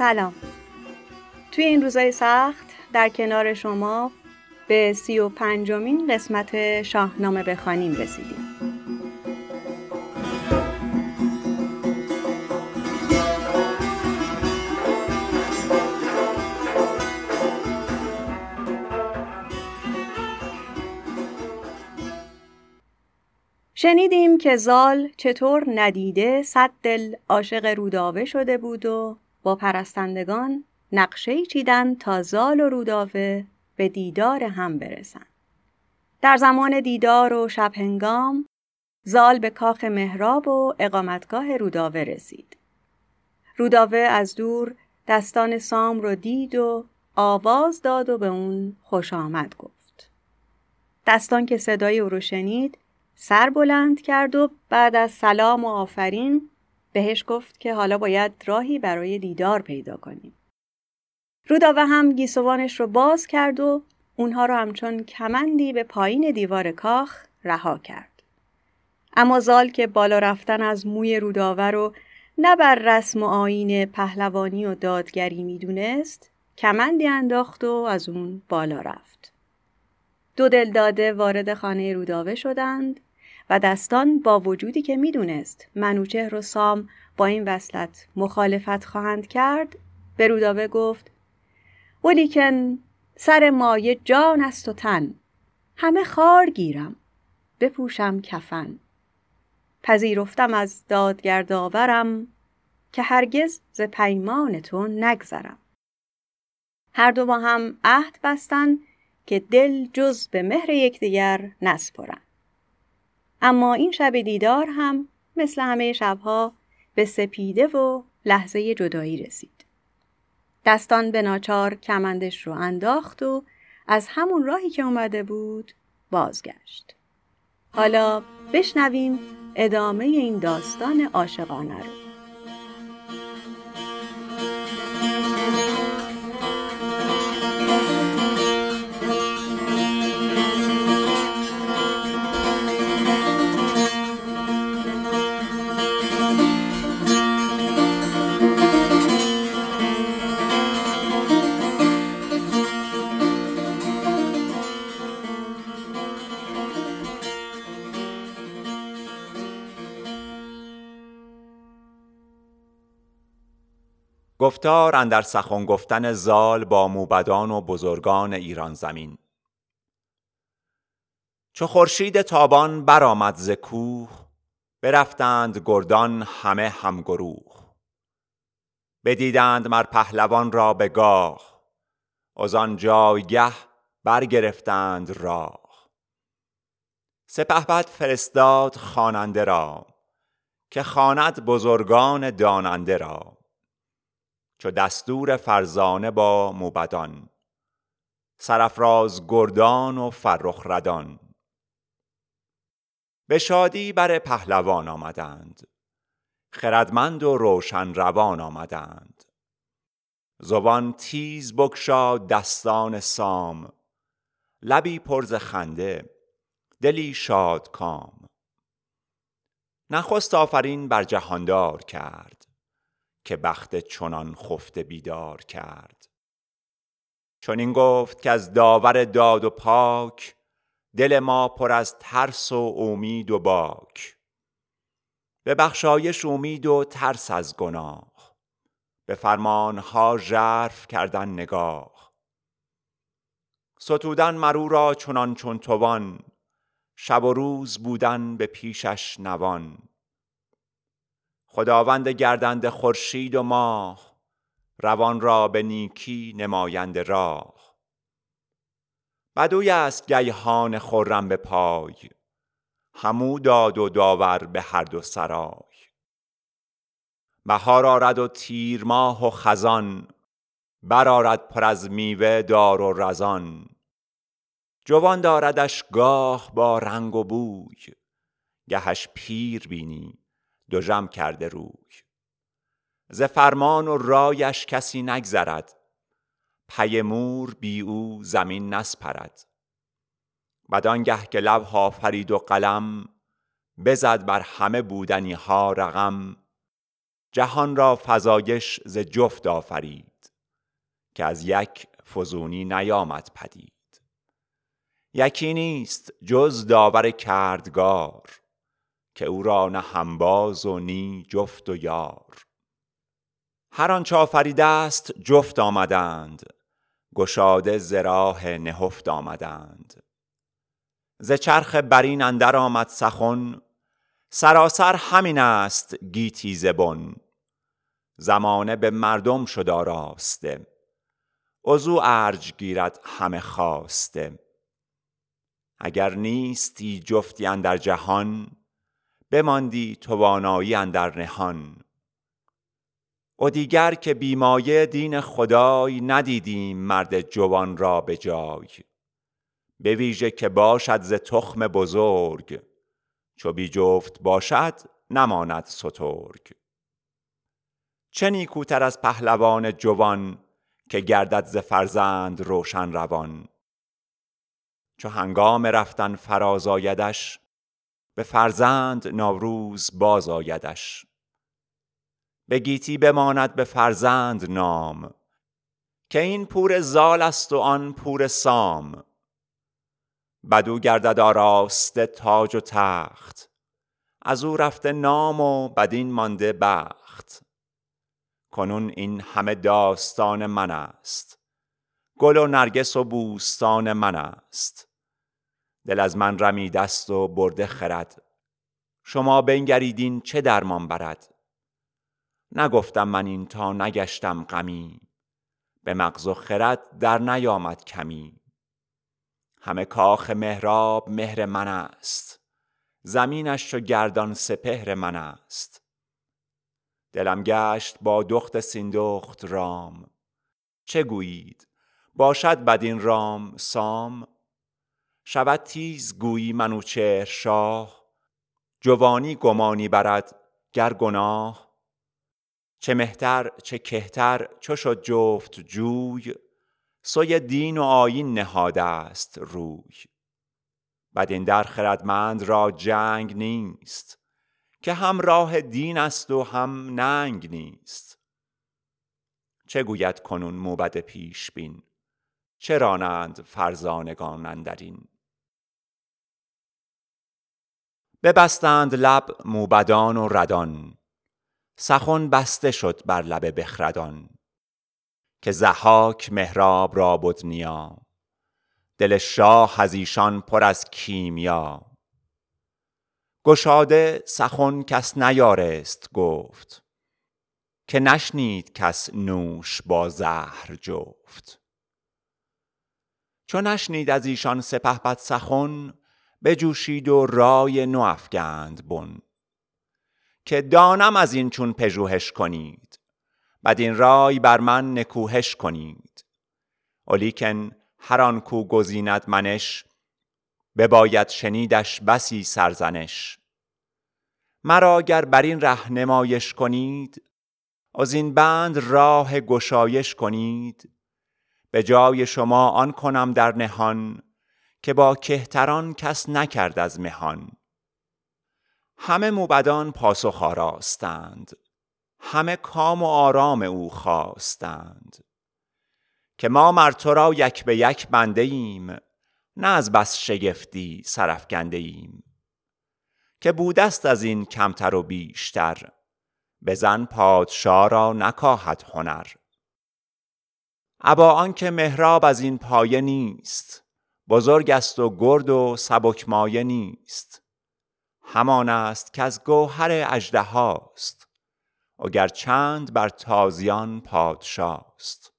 سلام. توی این روزای سخت در کنار شما به سی و پنجمین قسمت شاهنامه بخوانیم رسیدیم. شنیدیم که زال چطور ندیده صد دل عاشق روداوه شده بود و با پرستندگان نقشه چیدن تا زال و روداوه به دیدار هم برسند. در زمان دیدار و شب هنگام زال به کاخ مهراب و اقامتگاه روداوه رسید. روداوه از دور دستان سام رو دید و آواز داد و به اون خوش آمد گفت. دستان که صدای او رو شنید سر بلند کرد و بعد از سلام و آفرین بهش گفت که حالا باید راهی برای دیدار پیدا کنیم. روداوه هم گیسوانش رو باز کرد و اونها رو همچون کمندی به پایین دیوار کاخ رها کرد. اما زال که بالا رفتن از موی روداوه رو نه بر رسم و آین پهلوانی و دادگری می‌دونست کمندی انداخت و از اون بالا رفت. دو دل داده وارد خانه روداوه شدند و دستان با وجودی که می‌دونست منوچهر و سام با این وصلت مخالفت خواهند کرد به روداوه گفت ولیکن سر مایه جان است و تن. همه خار گیرم. بپوشم کفن. پذیرفتم از دادگردآورم که هرگز ز پیمان تو نگذرم. هر دو با هم عهد بستن که دل جز به مهر یکدیگر نسپرند اما این شب دیدار هم مثل همه شبها به سپیده و لحظه جدایی رسید. دستان به ناچار کمندش رو انداخت و از همون راهی که اومده بود بازگشت. حالا بشنویم ادامه این داستان عاشقانه رو. گفتار اندر سخن گفتن زال با موبدان و بزرگان ایران زمین. چو خورشید تابان برآمد ز کوه برفتند گردان همه همگروه. بدیدند مر پهلوان را به گاه از آن جایگه برگرفتند راه. سپهبد فرستاد خواننده را که خواند بزرگان داننده را. چو دستور فرزانه با موبدان. سرفراز گردان و فرخ ردان. به شادی بر پهلوان آمدند. خردمند و روشن روان آمدند. زبان تیز بگشاد دستان سام. لبی پر ز خنده دلی شاد کام. نخست آفرین بر جهاندار کرد. که بخت چنان خفته بیدار کرد. چون این گفت که از داور داد و پاک دل ما پر از ترس و امید و باک. به بخشایش امید و ترس از گناه به فرمانها ژرف کردن نگاه. ستودن مرو را چنان چون توان شب و روز بودن به پیشش نوان. خداوند گردند خورشید و ماه روان را به نیکی نمایند راه. بدوی است گیهان خرم به پای همو داد و داور به هر دو سرای. بهار آرد و تیر ماه و خزان برآرد پر از میوه دار و رزان. جوان داردش گاه با رنگ و بوی گهش پیر بینی. دژم کرده روی. ز فرمان و رایش کسی نگذرد. پی مور بی او زمین نسپرد. بدانگه که لوح آفرید و قلم بزد بر همه بودنی ها رقم. جهان را فزایش ز جفت آفرید که از یک فزونی نیامد پدید. یکی نیست جز داور کردگار. که او را نه همباز و نی جفت و یار. هر آنچ آفریده است جفت آمدند گشاده ز راه نهفت آمدند. ز چرخ برین اندر آمد سخن سراسر همین است گیتی ز بن. زمانه به مردم شد آراسته عضو ارج گیرد همه خواسته. اگر نیستی جفتی اندر جهان بماندی توانایی اندر نهان. و دیگر که بیمایه دین خدای ندیدیم مرد جوان را به جای. به ویژه که باشد ز تخم بزرگ چو بی جفت باشد نماند سترگ. چه نیکوتر از پهلوان جوان که گردد ز فرزند روشن روان. چو هنگام رفتن فراز آیدش به فرزند نوروز باز آیدش به گیتی بماند به فرزند نام که این پور زال است و آن پور سام. بدو گردد آراسته تاج و تخت از او رفته نام و بدین مانده بخت. کنون این همه داستان من است گل و نرگس و بوستان من است. دل از من رمیده است و برده خرد. شما بنگرید چه درمان برد؟ نگفتم من این تا نگشتم غمی. به مغز و خرد در نیامد کمی. همه کاخ مهراب مهر من است. زمینش چو گردان سپهر من است. دلم گشت با دخت سیندخت رام. چه گویید؟ باشد بدین رام سام؟ شود تیز گویی منوچهر شاه جوانی گمانی برد گر گناه. چه مهتر چه کهتر چو شد جفت جوی سوی دین و آیین نهاده است روی. بدین در خردمند را جنگ نیست که هم راه دین است و هم ننگ نیست. چه گوید کنون موبد پیش بین چه رانند فرزانگان اندرین؟ ببستند لب موبدان و ردان سخن بسته شد بر لب بخردان که ضحاک مهراب را بد نیا دل شاه از ایشان پر از کیمیا. گشاده سخن کس نیارست گفت که نشنید کس نوش با زهر جفت. چو نشنید از ایشان سپهبد سخن بجوشید و رای نو افگند بن. که دانم از این چون پژوهش کنید بدین رای بر من نکوهش کنید. ولیکن هر آن کو گزیند منش بباید شنیدش بسی سرزنش. مرا گر بر این ره نمایش کنید از این بند راه گشایش کنید. به جای شما آن کنم در نهان که با کهتران کس نکرد از مهان. همه موبدان پاسخ آراستند. همه کام و آرام او خواستند. که ما مر یک به یک بنده ایم نه از بس شگفتی سرافکنده ایم. که بودست از این کمتر و بیشتر بزن پادشاه را نکاهد هنر. ابا آنکه مهراب از این پایه نیست. بزرگ است و گرد و سبک مایه نیست. همان است که از گوهر اژدهاست وگر چند بر تازیان پادشاست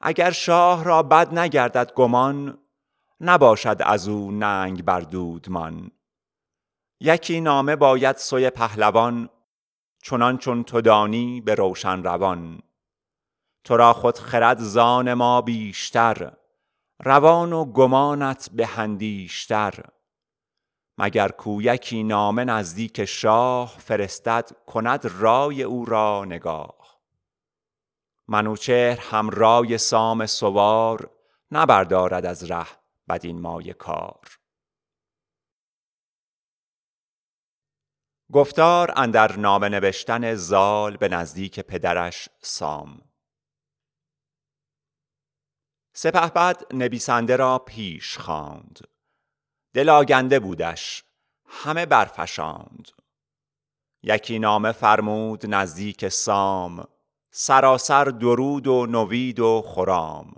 اگر شاه را بد نگردد گمان نباشد از او ننگ بر دودمان. یکی نامه باید سوی پهلوان چنان چون تو دانی به روشن روان. تو را خود خرد زان ما بیشتر روان و گمانت به هندیشتر مگر کویکی نامه نزدیک شاه فرستد کند رای او را نگاه. منوچهر هم رای سام سوار نبردارد از ره بدین مایه کار. گفتار اندر نامه نوشتن زال به نزدیک پدرش سام. سپهبد نویسنده را پیش خواند. دل آگنده بودش همه برفشاند. یکی نامه فرمود نزدیک سام سراسر درود و نوید و خرام.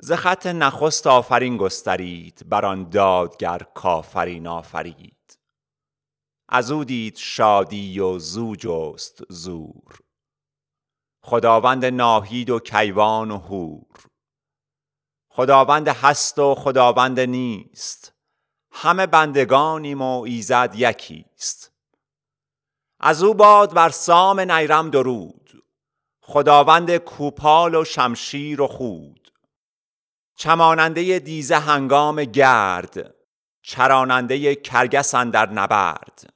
ز خط نخست آفرین گسترید بر آن دادگر کافرین آفرید. از او دید شادی و زو جست زور. خداوند ناهید و کیوان و هور خداوند هست و خداوند نیست. همه بندگانیم و ایزد یکیست. از او باد بر سام نیرم درود. خداوند کوپال و شمشیر و خود. چماننده دیزه هنگام گرد. چراننده کرگس در نبرد.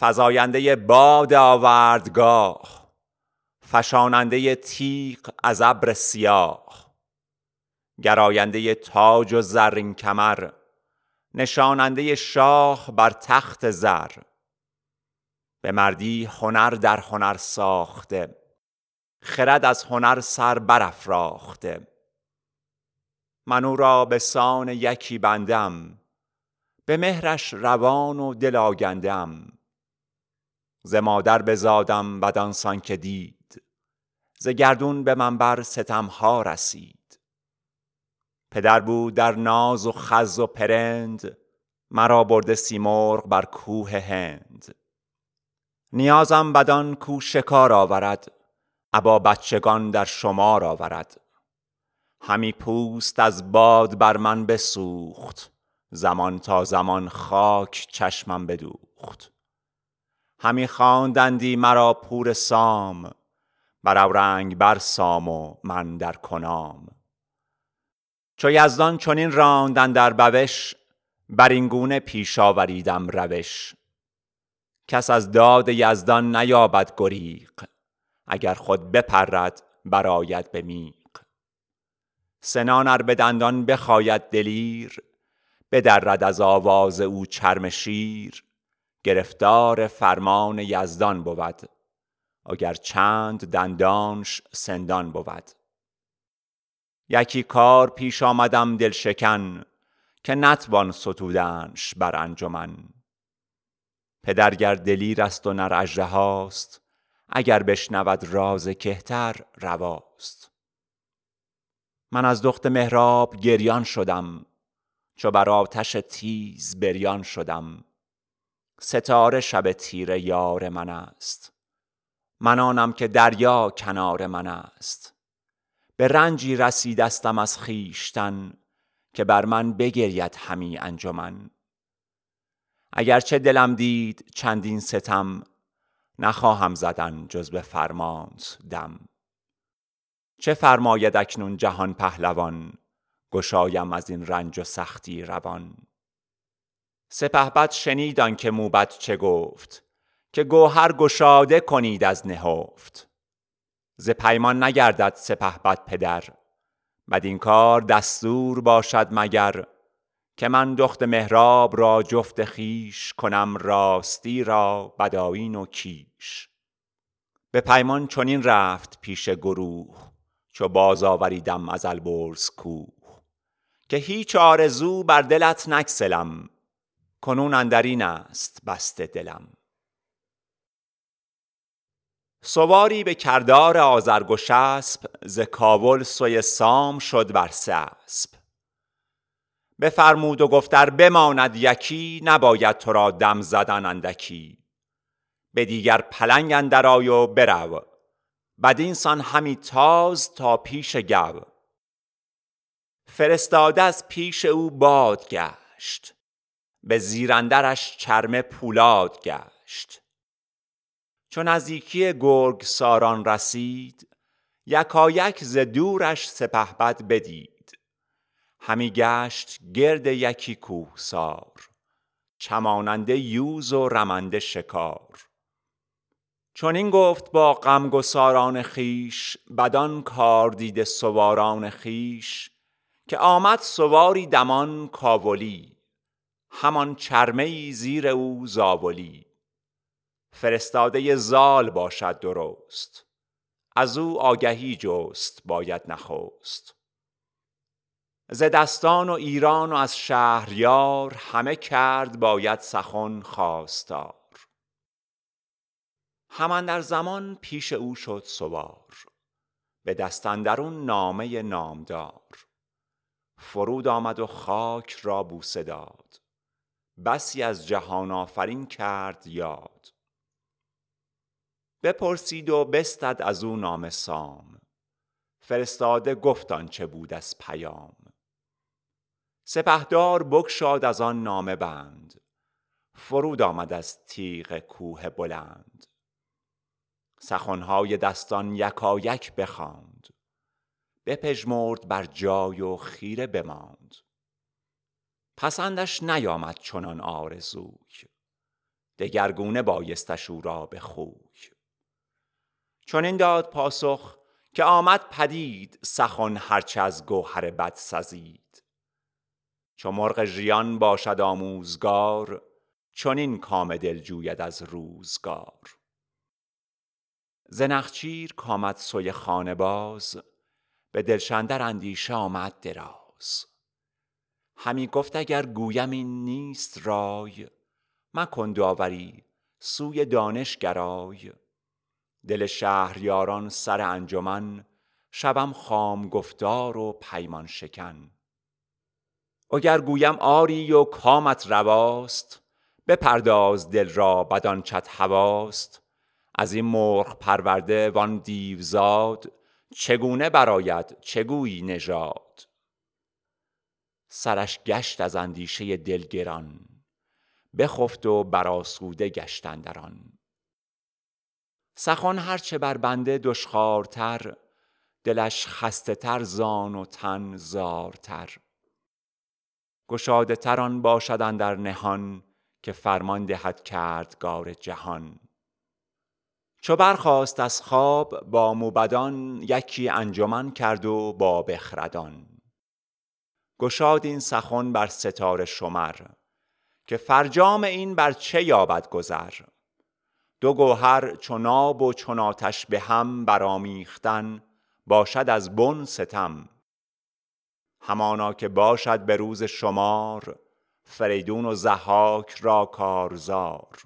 فزاینده باد آوردگاه. فشاننده تیغ از ابر سیاه گراینده تاج و زرین کمر نشاننده شاه بر تخت زر. به مردی هنر در هنر ساخته خرد از هنر سر برافراخته. من او را به سان یکی بندم به مهرش روان و دل آگندم. ز مادر بزادم بدانسان که دید ز گردون به منبر ستم ها رسید. پدر بود در ناز و خز و پرند مرا برده سیمرغ بر کوه هند. نیازم بدان کو شکار آورد ابا بچگان در شمار آورد. همی پوست از باد بر من بسوخت زمان تا زمان خاک چشمم بدوخت. همی خواندندی مرا پور سام بر رنگ بر سام و من در کنام. چو یزدان چنین راندن در بوش بر این گونه پیش آوریدم روش. کس از داد یزدان نیابد گریق اگر خود بپرد برآید به میق سنان ار به دندان بخاید دلیر بدرد از آواز او چرم شیر. گرفتار فرمان یزدان بود اگر چند دندانش سندان بود. یکی کار پیش آمدم دل شکن که نتوان ستودنش بر انجمن. پدرگر دلیر است و نر هاست اگر بشنود راز کهتر رواست. من از دخت مهراب گریان شدم چو بر آتش تیز بریان شدم. ستاره شب تیره یار من است. من آنم که دریا کنار من است. به رنجی رسیدستم از خیشتن که بر من بگرید همی انجمن. اگرچه دلم دید چندین ستم نخواهم زدن جز به فرمانت دم. چه فرماید اکنون جهان پهلوان؟ گشایم از این رنج و سختی روان. سپهبد شنید که موبد چه گفت که گوهر گشاده کنید از نهفت. ز پیمان نگردد سپهبد پدر بدین کار دستور باشد مگر که من دخت مهراب را جفت خیش کنم راستی را بدایین و کیش. به پیمان چنین رفت پیش گروه چو باز آوریدم از البرز کوه. که هیچ آرزو بر دلت نکسلم کنون اندرین است بسته دلم. سواری به کردار آزرگشسب ز کابل سوی سام شد بر سسب بفرمود و گفت ار بماند یکی نباید تو را دم زدن اندکی. به دیگر پلنگ اندر آی و برو. بدینسان همی تاز تا پیش گو. فرستاده از پیش او باد گشت به زیرندرش چرم پولاد گشت. چون نزدیکی گرگ ساران رسید یکایک ز دورش سپهبد بدید. همی گشت گرد یکی کوهسار چماننده یوز و رمنده شکار. چون این گفت با غمگساران خیش بدان کار دیده سواران خیش که آمد سواری دمان کاولی همان چرمه زیر او زاولی. فرستاده زال باشد درست. از او آگهی جست باید نخست. ز دستان و ایران و از شهریار همه کرد باید سخن خواستار. همان در زمان پیش او شد سوار به دستندرون نامه نامدار. فرود آمد و خاک را بوسه داد بسی از جهان آفرین کرد یاد. بپرسید و بستد از او نام سام. فرستاده گفتان چه بود از پیام. سپهدار بگشاد از آن نامه بند. فرود آمد از تیغ کوه بلند. سخنهای دستان یکایک بخواند. بپژمرد بر جای و خیره بماند. پسندش نیامد چنان آرزوی. دگرگونه بایستش او را به خوی. چون این داد پاسخ که آمد پدید سخن هرچه از گوهر بد سزید. چو مرغ ژیان باشد آموزگار چون این کام دل جوید از روزگار. زنخچیر کامد سوی خانه باز به دلشندر اندیشه آمد دراز. همی گفت اگر گویم این نیست رای مکن داوری سوی دانش گرای دل شهریاران سر انجمن شوم خام گفتار و پیمان شکن. اگر گویم آری و کامت رواست بپرداز دل را بدانچت هواست. از این مرغ پرورده وان دیوزاد چگونه براید چگویی نژاد؟ سرش گشت از اندیشه دلگران بخفت و برآسوده گشت اندران. سخن هرچه بر بنده دشخوارتر دلش خسته تر زان و تن زارتر. گشاده تر آن اندر نهان که فرمان دهد کردگار جهان. چو برخاست از خواب با موبدان یکی انجمن کرد و با بخردان. گشاد این سخن بر ستاره شمر که فرجام این بر چه یابد گذر؟ دو گوهر چو ناب و چون آتش به هم برآمیختن باشد از بن ستم. همانا که باشد به روز شمار فریدون و ضحاک را کارزار.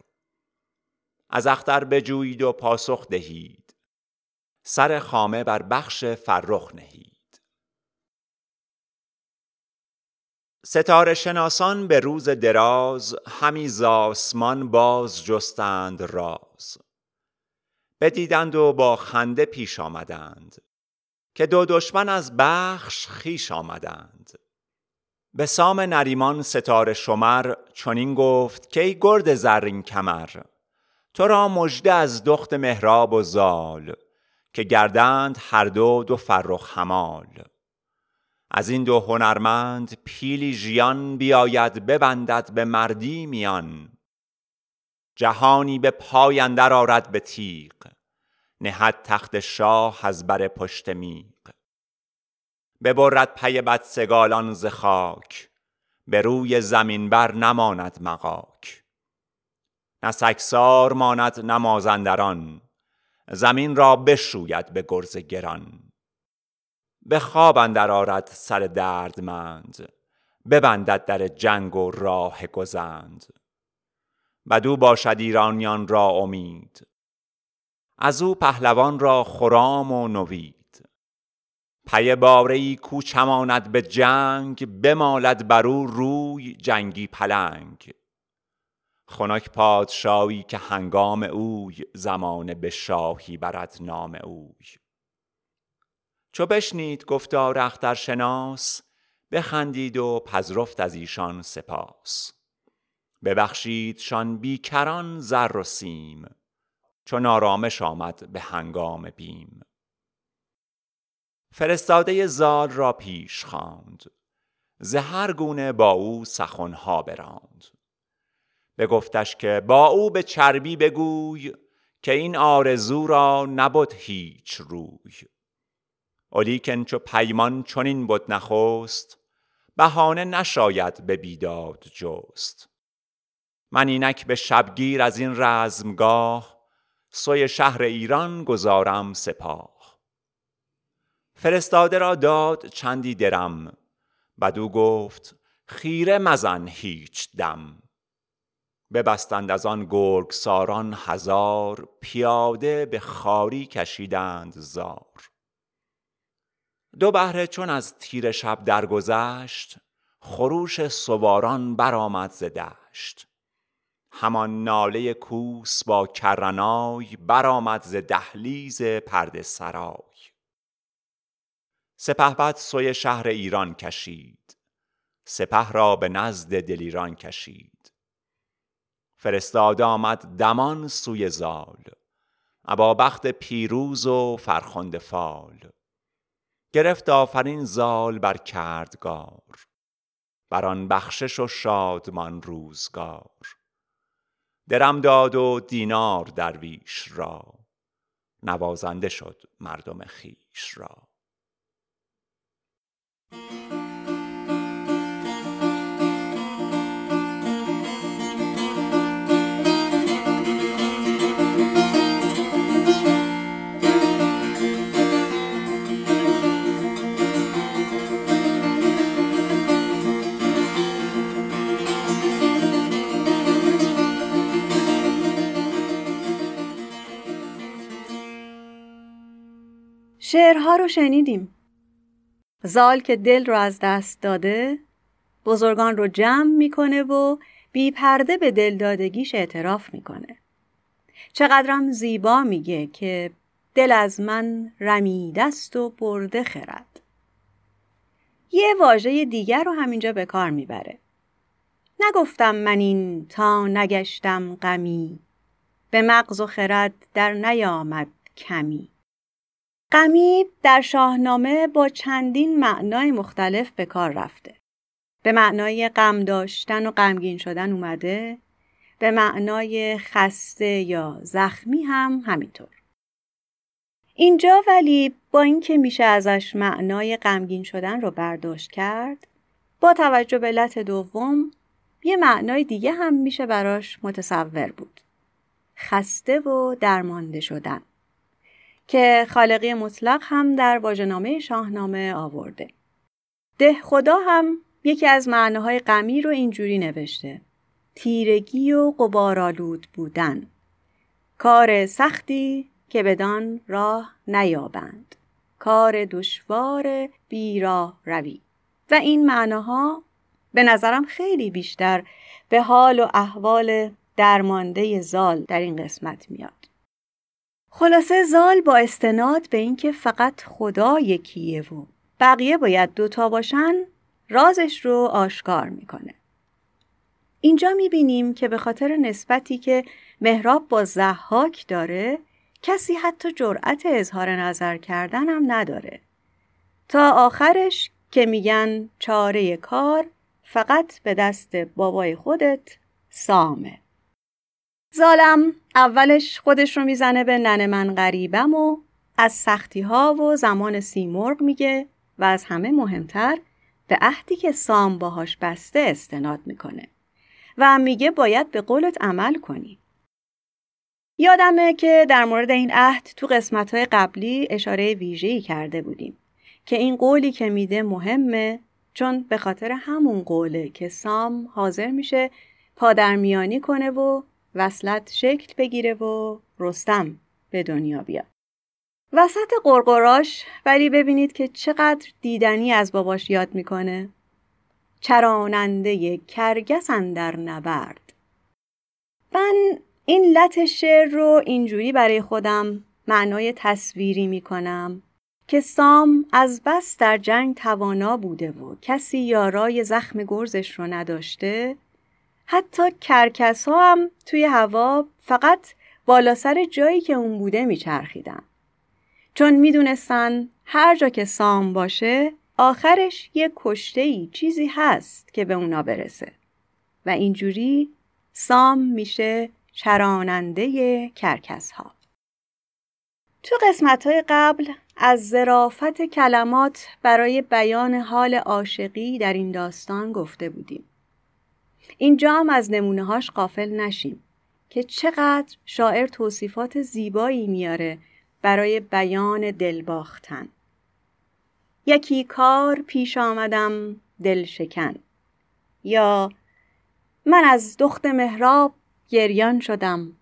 از اختر بجویید و پاسخ دهید. سر خامه بر بخش فرخ نهید. ستاره شناسان به روز دراز همی ز باز جستند راز. بدیدند و با خنده پیش آمدند که دو دشمن از بخش خیش آمدند. به سام نریمان ستاره شمر چنین گفت که ای گرد زرین کمر تو را مژده از دخت مهراب و زال که گردند هر دو دو فرخ همال از این دو هنرمند پیلی ژیان بیاید ببندد به مردی میان. جهانی به پای اندر آرد به تیغ نهد تخت شاه از بر پشت میغ. ببرد پی بدسگالان ز خاک به روی زمین بر نماند مغاک. نه سگسار ماند نه مازندران زمین را بشوید به گرز گران. به خواب اندر آرد سر دردمند ببندد در جنگ و راه گزند. بدو باشد ایرانیان را امید از او پهلوان را خرام و نوید. پی باره ای کو چماند به جنگ بمالد بر او روی جنگی پلنگ. خنک پادشاهی که هنگام اوی زمانه به شاهی برد نام اوی. چو بشنید گفتار اخترشناس بخندید و پذرفت از ایشان سپاس. ببخشیدشان بیکران زر و سیم چون آرامش آمد به هنگام بیم. فرستاده زال را پیش خواند زهر گونه با او سخنها براند. بگفتش که با او به چربی بگوی که این آرزو را نبود هیچ روی. ولیکن چو پیمان چنین بود نخست بهانه نشاید به بیداد جست. من اینک به شبگیر از این رزمگاه سوی شهر ایران گذارم سپاه. فرستاده را داد چندی درم بدو گفت خیره مزن هیچ دم. ببستند از آن گرگ ساران هزار پیاده به خاری کشیدند زار. دو بهره چون از تیر شب درگذشت خروش سواران برآمد ز دشت. همان ناله کوس با کرنای برآمد ز دهلیز پرده سرای. سپهبد سوی شهر ایران کشید سپه را به نزد دلیران کشید. فرستاده آمد دمان سوی زال ابا بخت پیروز و فرخنده فال. گرفت آفرین زال بر کردگار بر آن بخشش و شادمان روزگار. درم داد و دینار درویش را نوازنده شد مردم خیش را. شعرها رو شنیدیم. زال که دل رو از دست داده بزرگان رو جمع می‌کنه و بی پرده به دل دادگیش اعتراف می‌کنه. چقدرم زیبا میگه که دل از من رمیدست و برده خرد. یه واژه دیگر رو همینجا به کار می‌بره. نگفتم من این تا نگشتم غمی به مغز و خرد در نیامد کمی. غمی در شاهنامه با چندین معنای مختلف به کار رفته. به معنای غم داشتن و غمگین شدن اومده، به معنای خسته یا زخمی هم همینطور. اینجا ولی با اینکه میشه ازش معنای غمگین شدن رو برداشت کرد، با توجه به علت دوم یه معنای دیگه هم میشه براش متصور بود. خسته و درمانده شدن. که خالقی مطلق هم در واژه‌نامه شاهنامه آورده. ده خدا هم یکی از معناهای غمی رو اینجوری نوشته. تیرگی و قبارالود بودن. کار سختی که بدان راه نیابند. کار دشوار بیراه روی. و این معناها به نظرم خیلی بیشتر به حال و احوال درمانده زال در این قسمت میاد. خلاصه زال با استناد به اینکه فقط خدا یکیه و بقیه باید دوتا باشن رازش رو آشکار می‌کنه. اینجا می‌بینیم که به خاطر نسبتی که مهراب با زحاک داره کسی حتی جرأت اظهار نظر کردن هم نداره. تا آخرش که میگن چاره کار فقط به دست بابای خودت سامه. زالم اولش خودش رو می‌زنه به نن من غریبم و از سختی ها و زمان سیمرغ میگه و از همه مهمتر به عهدی که سام باهاش بسته استناد می‌کنه و میگه باید به قولت عمل کنی. یادمه که در مورد این عهد تو قسمت های قبلی اشاره ویژه‌ای کرده بودیم که این قولی که میده مهمه چون به خاطر همون قوله که سام حاضر میشه پادرمیانی کنه و وصلت شکل بگیره و رستم به دنیا بیاد. وسط قرقراش ولی ببینید که چقدر دیدنی از باباش یاد می‌کنه. چراننده کرگس در نبرد. من این لط شعر رو اینجوری برای خودم معنای تصویری می‌کنم که سام از بس در جنگ توانا بوده و کسی یارای زخم گرزش رو نداشته حتی کرکس ها هم توی هوا فقط بالا سر جایی که اون بوده میچرخیدن. چون می‌دونستن هر جا که سام باشه آخرش یه کشته چیزی هست که به اونا برسه و اینجوری سام میشه چراننده کرکس ها. تو قسمت های قبل از ظرافت کلمات برای بیان حال عاشقی در این داستان گفته بودیم. اینجا هم از نمونه هاش قافل نشیم. که چقدر شاعر توصیفات زیبایی میاره برای بیان دلباختن. یکی کار پیش آمدم دل شکن. یا من از دخت مهراب گریان شدم.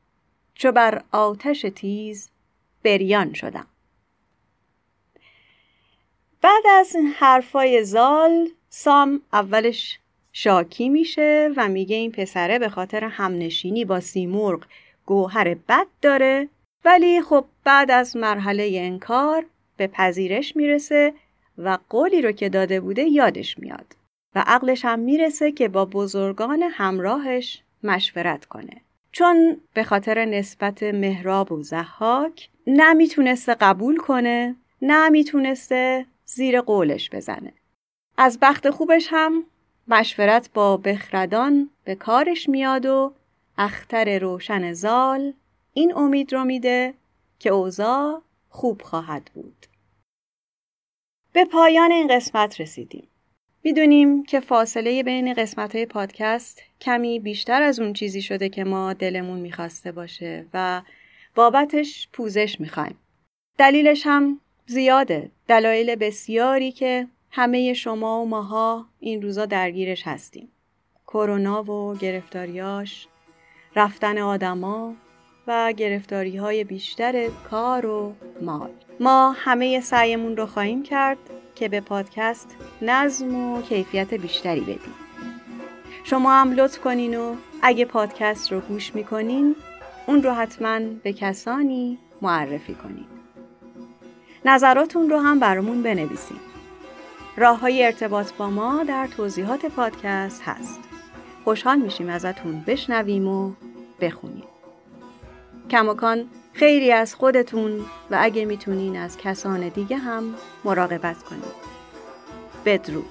چو بر آتش تیز بریان شدم. بعد از این حرفای زال سام اولش شاکی میشه و میگه این پسره به خاطر همنشینی با سیمرغ گوهر بد داره. ولی خب بعد از مرحله انکار به پذیرش می‌رسه و قولی رو که داده بوده یادش میاد. و عقلش هم می‌رسه که با بزرگان همراهش مشورت کنه. چون به خاطر نسبت مهراب و زحاک نمی‌تونسته قبول کنه نمی‌تونسته زیر قولش بزنه. از بخت خوبش هم مشورت با بخردان به کارش میاد و اختر روشن زال این امید رو میده که اوضاع خوب خواهد بود. به پایان این قسمت رسیدیم. می‌دونیم که فاصله بین قسمت های پادکست کمی بیشتر از اون چیزی شده که ما دلمون می‌خواسته باشه و بابتش پوزش می‌خوایم. دلیلش هم زیاده. دلایل بسیاری که همه شما و ماها این روزا درگیرش هستیم. کرونا و گرفتاریاش، رفتن آدما و گرفتاری های بیشتر کار و مال. ما همه سعیمون رو خواهیم کرد که به پادکست نظم و کیفیت بیشتری بدیم. شما هم لطف کنین و اگه پادکست رو گوش می‌کنین اون رو حتما به کسانی معرفی کنین. نظراتون رو هم برامون بنویسین. راه های ارتباط با ما در توضیحات پادکست هست. خوشحال میشیم ازتون بشنویم و بخونیم. کماکان خیلی از خودتون و اگه می‌تونین از کسان دیگه هم مراقبت کنید. بدرود